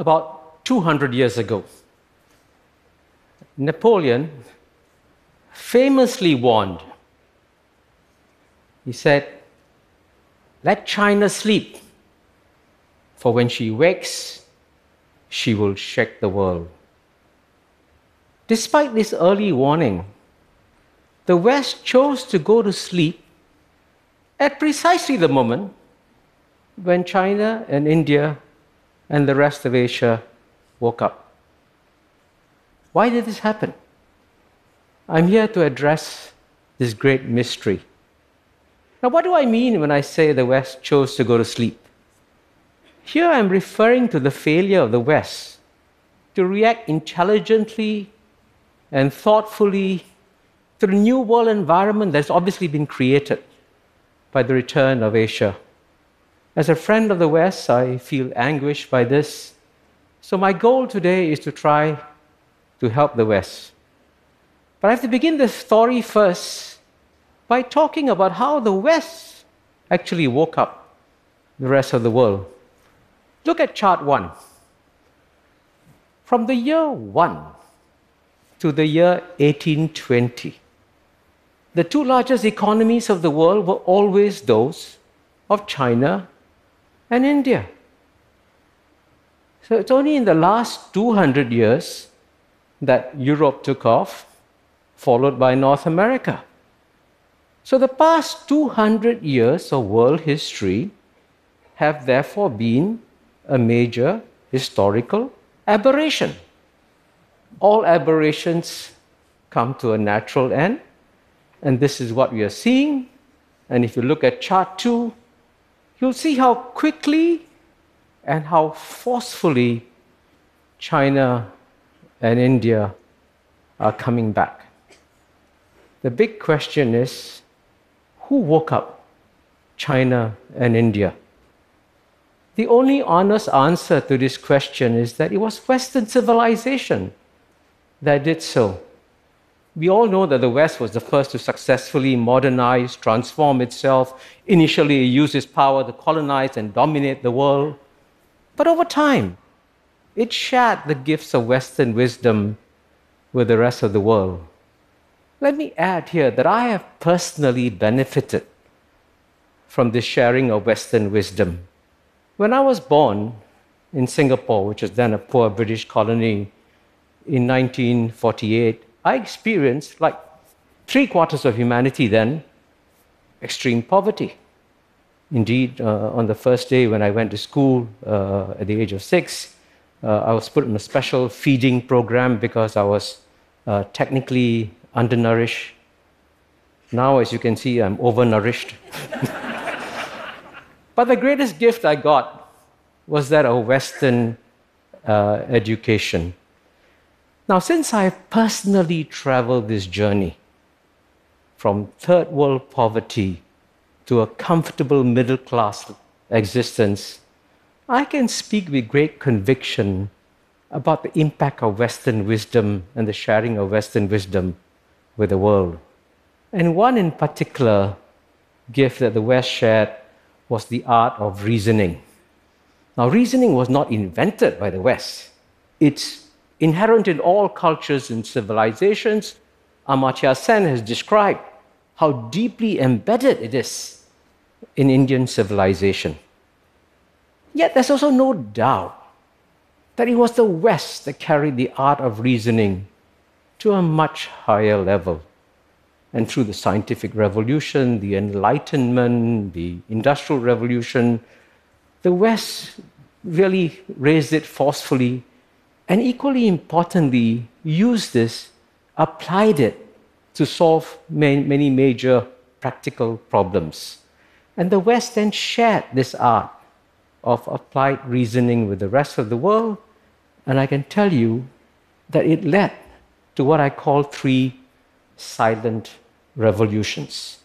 about 200 years ago. Napoleon famously warned. He said, Let China sleep, for when she wakes, she will shake the world. Despite this early warning, the West chose to go to sleep at precisely the moment when China and India and the rest of Asia woke up. Why did this happen? I'm here to address this great mystery. Now, what do I mean when I say the West chose to go to sleep? Here I'm referring to the failure of the West to react intelligently and thoughtfully to the new world environment that's obviously been created by the return of Asia. As a friend of the West, I feel anguished by this. So, my goal today is to try to help the West. But I have to begin the story first by talking about how the West actually woke up the rest of the world. Look at chart one. From the year one to the year 1820, the two largest economies of the world were always those of China and India. So it's only in the last 200 years that Europe took off followed by North America. So the past 200 years of world history have therefore been a major historical aberration. All aberrations come to a natural end, and this is what we are seeing. And if you look at chart two, you'll see how quickly and how forcefully China and India are coming back. The big question is who woke up China and India? The only honest answer to this question is that it was Western civilization that did so. We all know that the West was the first to successfully modernize, transform itself. Initially, it used its power to colonize and dominate the world. But over time, it shared the gifts of Western wisdom with the rest of the world. Let me add here that I have personally benefited from this sharing of Western wisdom. When I was born in Singapore, which was then a poor British colony, in 1948, I experienced, like three quarters of humanity then, extreme poverty. Indeed, uh, on the first day when I went to school uh, at the age of six, uh, I was put in a special feeding program because I was uh, technically undernourished. Now, as you can see, I'm overnourished. but the greatest gift I got was that of Western uh, education. Now, since I've personally traveled this journey from third world poverty to a comfortable middle class existence, I can speak with great conviction about the impact of Western wisdom and the sharing of Western wisdom with the world. And one in particular gift that the West shared was the art of reasoning. Now, reasoning was not invented by the West, it's inherent in all cultures and civilizations. Amartya Sen has described how deeply embedded it is in Indian civilization. Yet there's also no doubt that it was the West that carried the art of reasoning to a much higher level. And through the scientific revolution, the Enlightenment, the Industrial Revolution, the West really raised it forcefully and, equally importantly, used this, applied it to solve many many major practical problems. And the West then shared this art of applied reasoning with the rest of the world. And I can tell you that it led to what I call three silent revolutions.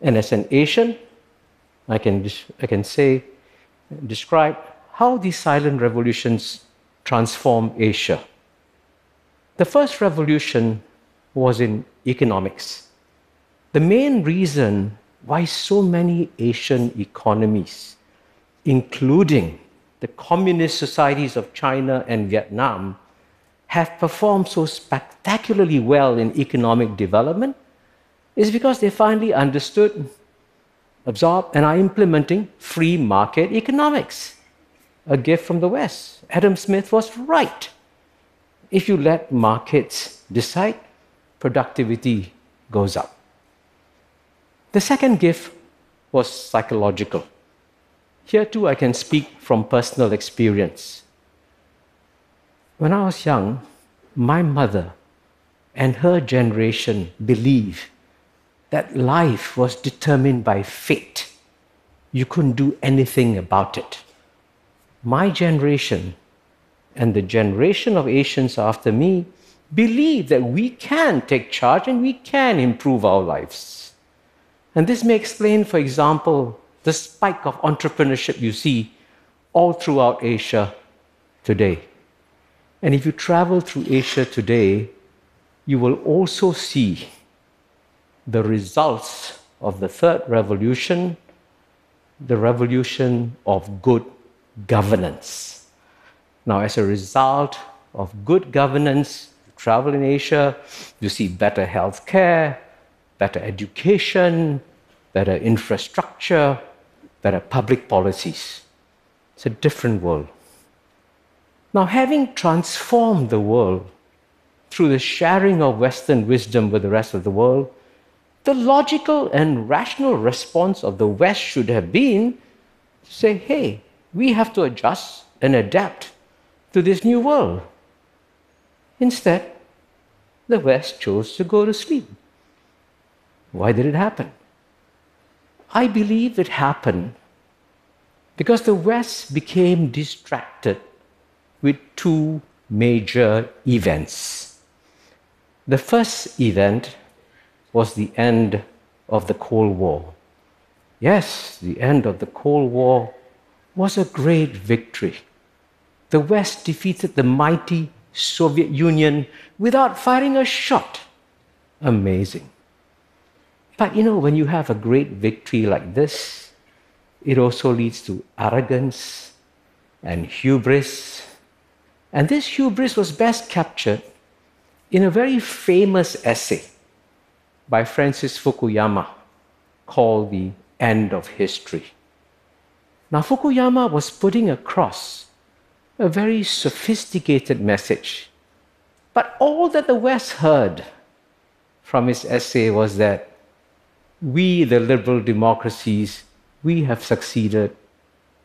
And as an Asian, I can, I can say, describe how these silent revolutions transform Asia. The first revolution was in economics. The main reason why so many Asian economies, including the communist societies of China and Vietnam have performed so spectacularly well in economic development is because they finally understood, absorbed, and are implementing free market economics. A gift from the West. Adam Smith was right. If you let markets decide, productivity goes up. The second gift was psychological. Here too, I can speak from personal experience. When I was young, my mother and her generation believed that life was determined by fate. You couldn't do anything about it. My generation and the generation of Asians after me believe that we can take charge and we can improve our lives. And this may explain, for example, the spike of entrepreneurship you see all throughout Asia today. And if you travel through Asia today, you will also see the results of the third revolution, the revolution of good governance. Now, as a result of good governance, you travel in Asia, you see better health care, better education, better infrastructure, better public policies. It's a different world. Now, having transformed the world through the sharing of Western wisdom with the rest of the world, the logical and rational response of the West should have been to say, hey, we have to adjust and adapt to this new world. Instead, the West chose to go to sleep. Why did it happen? I believe it happened because the West became distracted with two major events. The first event was the end of the Cold War. Yes, the end of the Cold War was a great victory. The West defeated the mighty Soviet Union without firing a shot. Amazing. But you know, when you have a great victory like this, it also leads to arrogance and hubris. And this hubris was best captured in a very famous essay by Francis Fukuyama called The End of History. Now, Fukuyama was putting across a very sophisticated message. But all that the West heard from his essay was that we, the liberal democracies, we have succeeded.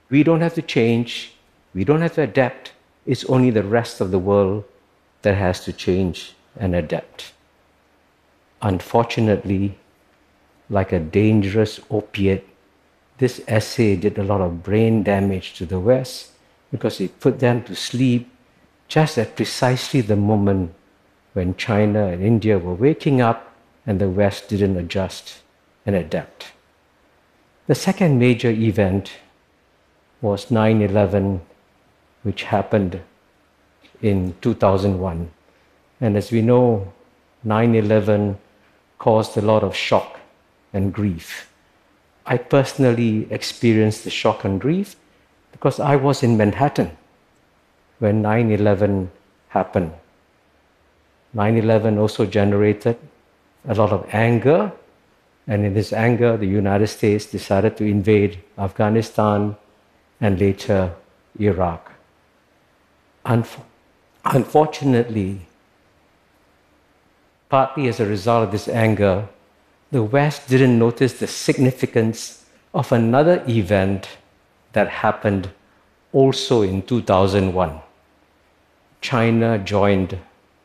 We don't have to change. We don't have to adapt. It's only the rest of the world that has to change and adapt unfortunately, like a dangerous opiate, this essay did a lot of brain damage to the West because it put them to sleep just at precisely the moment when China and India were waking up and the West didn't adjust and adapt. The second major event was 9 11, which happened in 2001. And as we know, 9 11 caused a lot of shock and grief. I personally experienced the shock and grief because I was in Manhattan when 9 11 happened. 9 11 also generated a lot of anger, and in this anger, the United States decided to invade Afghanistan and later Iraq. Unf- unfortunately, partly as a result of this anger, the West didn't notice the significance of another event that happened also in 2001. China joined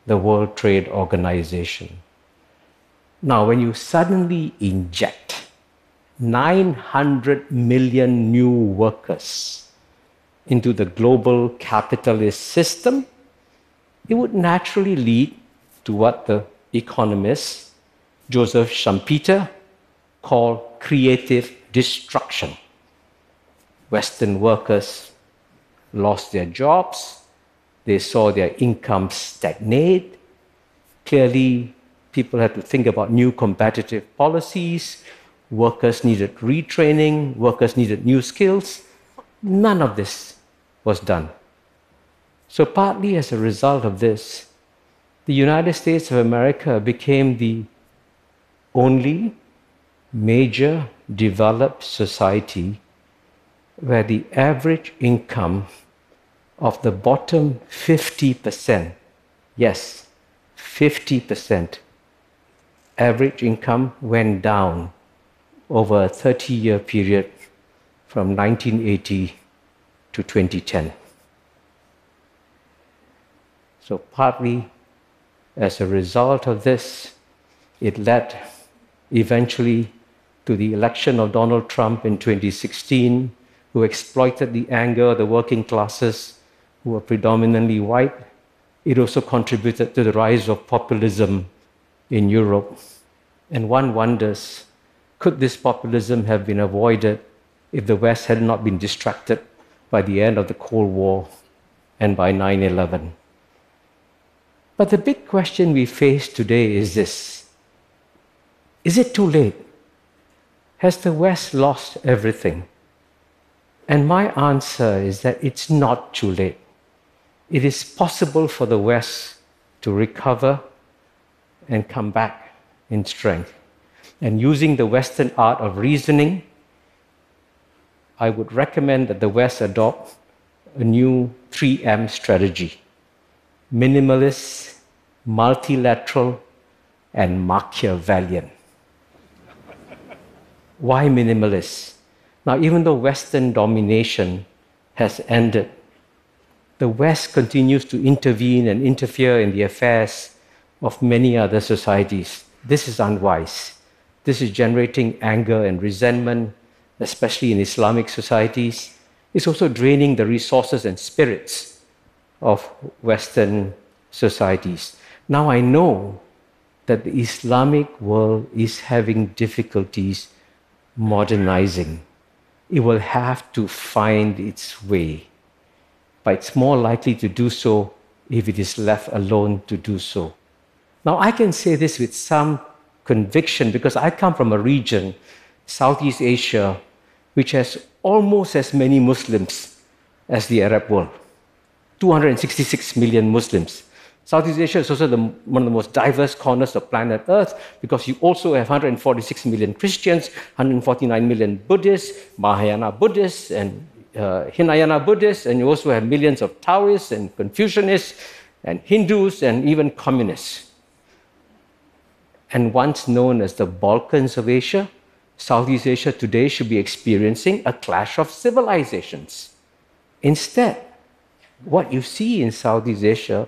the World Trade Organization. Now, when you suddenly inject 900 million new workers into the global capitalist system, it would naturally lead to what the economist Joseph Schumpeter called creative destruction. Western workers lost their jobs, they saw their income stagnate. Clearly, people had to think about new competitive policies. Workers needed retraining, workers needed new skills. None of this was done. So, partly as a result of this, the United States of America became the only major developed society where the average income of the bottom 50%, yes, 50%, average income went down over a 30 year period from 1980 to 2010. So, partly as a result of this, it led eventually to the election of Donald Trump in 2016, who exploited the anger of the working classes, who were predominantly white. It also contributed to the rise of populism in Europe. And one wonders could this populism have been avoided if the West had not been distracted by the end of the Cold War and by 9 11? But the big question we face today is this Is it too late? Has the West lost everything? And my answer is that it's not too late. It is possible for the West to recover and come back in strength. And using the Western art of reasoning, I would recommend that the West adopt a new 3M strategy minimalist, multilateral, and Machiavellian. Why minimalist? Now, even though Western domination has ended, the West continues to intervene and interfere in the affairs of many other societies. This is unwise. This is generating anger and resentment, especially in Islamic societies. It's also draining the resources and spirits of Western societies. Now I know that the Islamic world is having difficulties modernizing. It will have to find its way, but it's more likely to do so if it is left alone to do so. Now, I can say this with some conviction because I come from a region, Southeast Asia, which has almost as many Muslims as the Arab world 266 million Muslims. Southeast Asia is also the, one of the most diverse corners of planet Earth because you also have 146 million Christians, 149 million Buddhists, Mahayana Buddhists, and uh, Hinayana Buddhists, and you also have millions of Taoists and Confucianists and Hindus and even communists. And once known as the Balkans of Asia, Southeast Asia today should be experiencing a clash of civilizations. Instead, what you see in Southeast Asia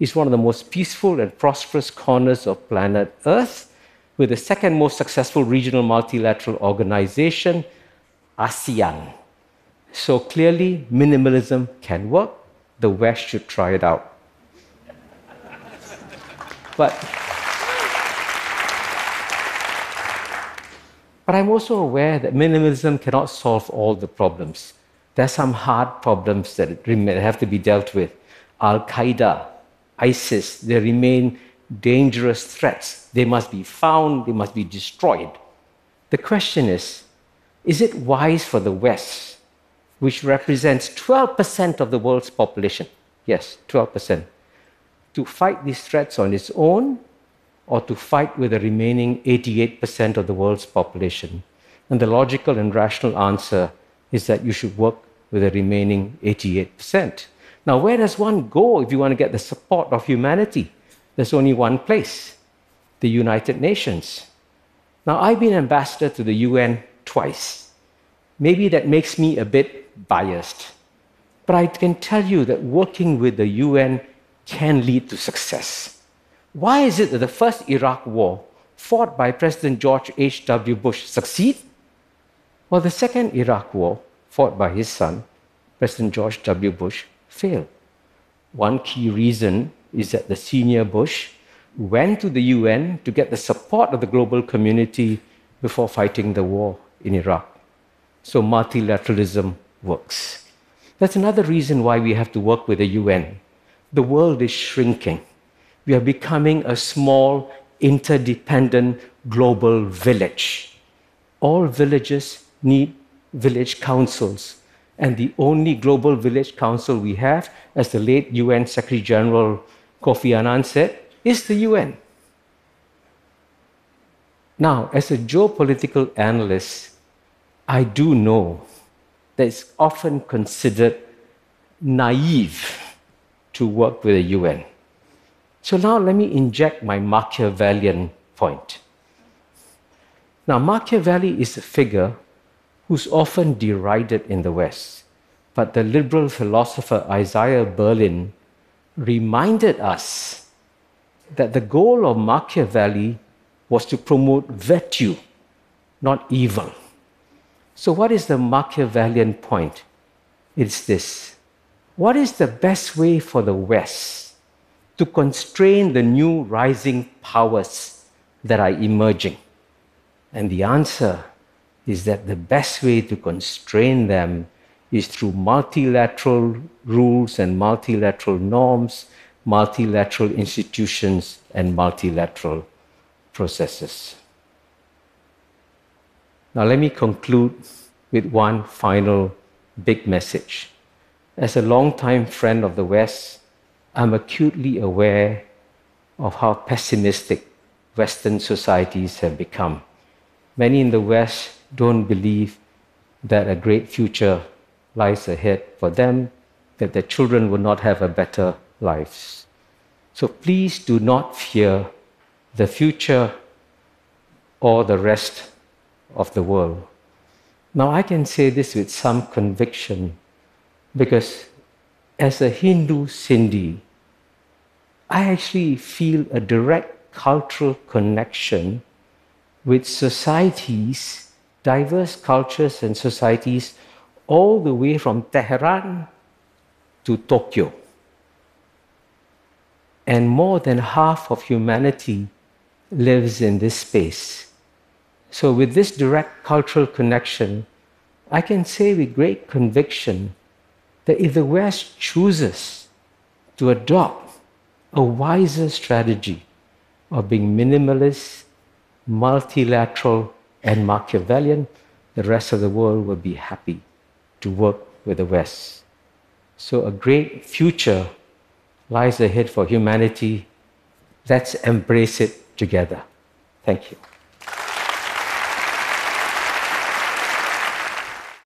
is one of the most peaceful and prosperous corners of planet Earth, with the second most successful regional multilateral organization, ASEAN. So clearly, minimalism can work. The West should try it out. but, but I'm also aware that minimalism cannot solve all the problems. There are some hard problems that have to be dealt with. Al Qaeda ISIS, they remain dangerous threats. They must be found, they must be destroyed. The question is is it wise for the West, which represents 12% of the world's population, yes, 12%, to fight these threats on its own or to fight with the remaining 88% of the world's population? And the logical and rational answer is that you should work with the remaining 88%. Now, where does one go if you want to get the support of humanity? There's only one place the United Nations. Now, I've been ambassador to the UN twice. Maybe that makes me a bit biased. But I can tell you that working with the UN can lead to success. Why is it that the first Iraq war, fought by President George H.W. Bush, succeed? Well, the second Iraq war, fought by his son, President George W. Bush, failed. One key reason is that the senior Bush went to the UN to get the support of the global community before fighting the war in Iraq. So multilateralism works. That's another reason why we have to work with the UN. The world is shrinking. We are becoming a small, interdependent global village. All villages need village councils And the only global village council we have, as the late UN Secretary General Kofi Annan said, is the UN. Now, as a geopolitical analyst, I do know that it's often considered naive to work with the UN. So now let me inject my Machiavellian point. Now, Machiavelli is a figure who's often derided in the West, but the liberal philosopher Isaiah Berlin reminded us that the goal of Machiavelli was to promote virtue, not evil. So, what is the Machiavellian point? It's this What is the best way for the West to constrain the new rising powers that are emerging? And the answer is that the best way to constrain them is through multilateral rules and multilateral norms, multilateral institutions, and multilateral processes. Now, let me conclude with one final big message. As a long-time friend of the West, I'm acutely aware of how pessimistic Western societies have become. Many in the West don't believe that a great future lies ahead for them, that their children will not have a better lives. So please do not fear the future or the rest of the world. Now, I can say this with some conviction because as a Hindu Sindhi, I actually feel a direct cultural connection with societies, diverse cultures and societies, all the way from Tehran to Tokyo. And more than half of humanity lives in this space. So, with this direct cultural connection, I can say with great conviction that if the West chooses to adopt a wiser strategy of being minimalist, multilateral, and Machiavellian, the rest of the world will be happy to work with the West. So, a great future lies ahead for humanity. Let's embrace it together. Thank you.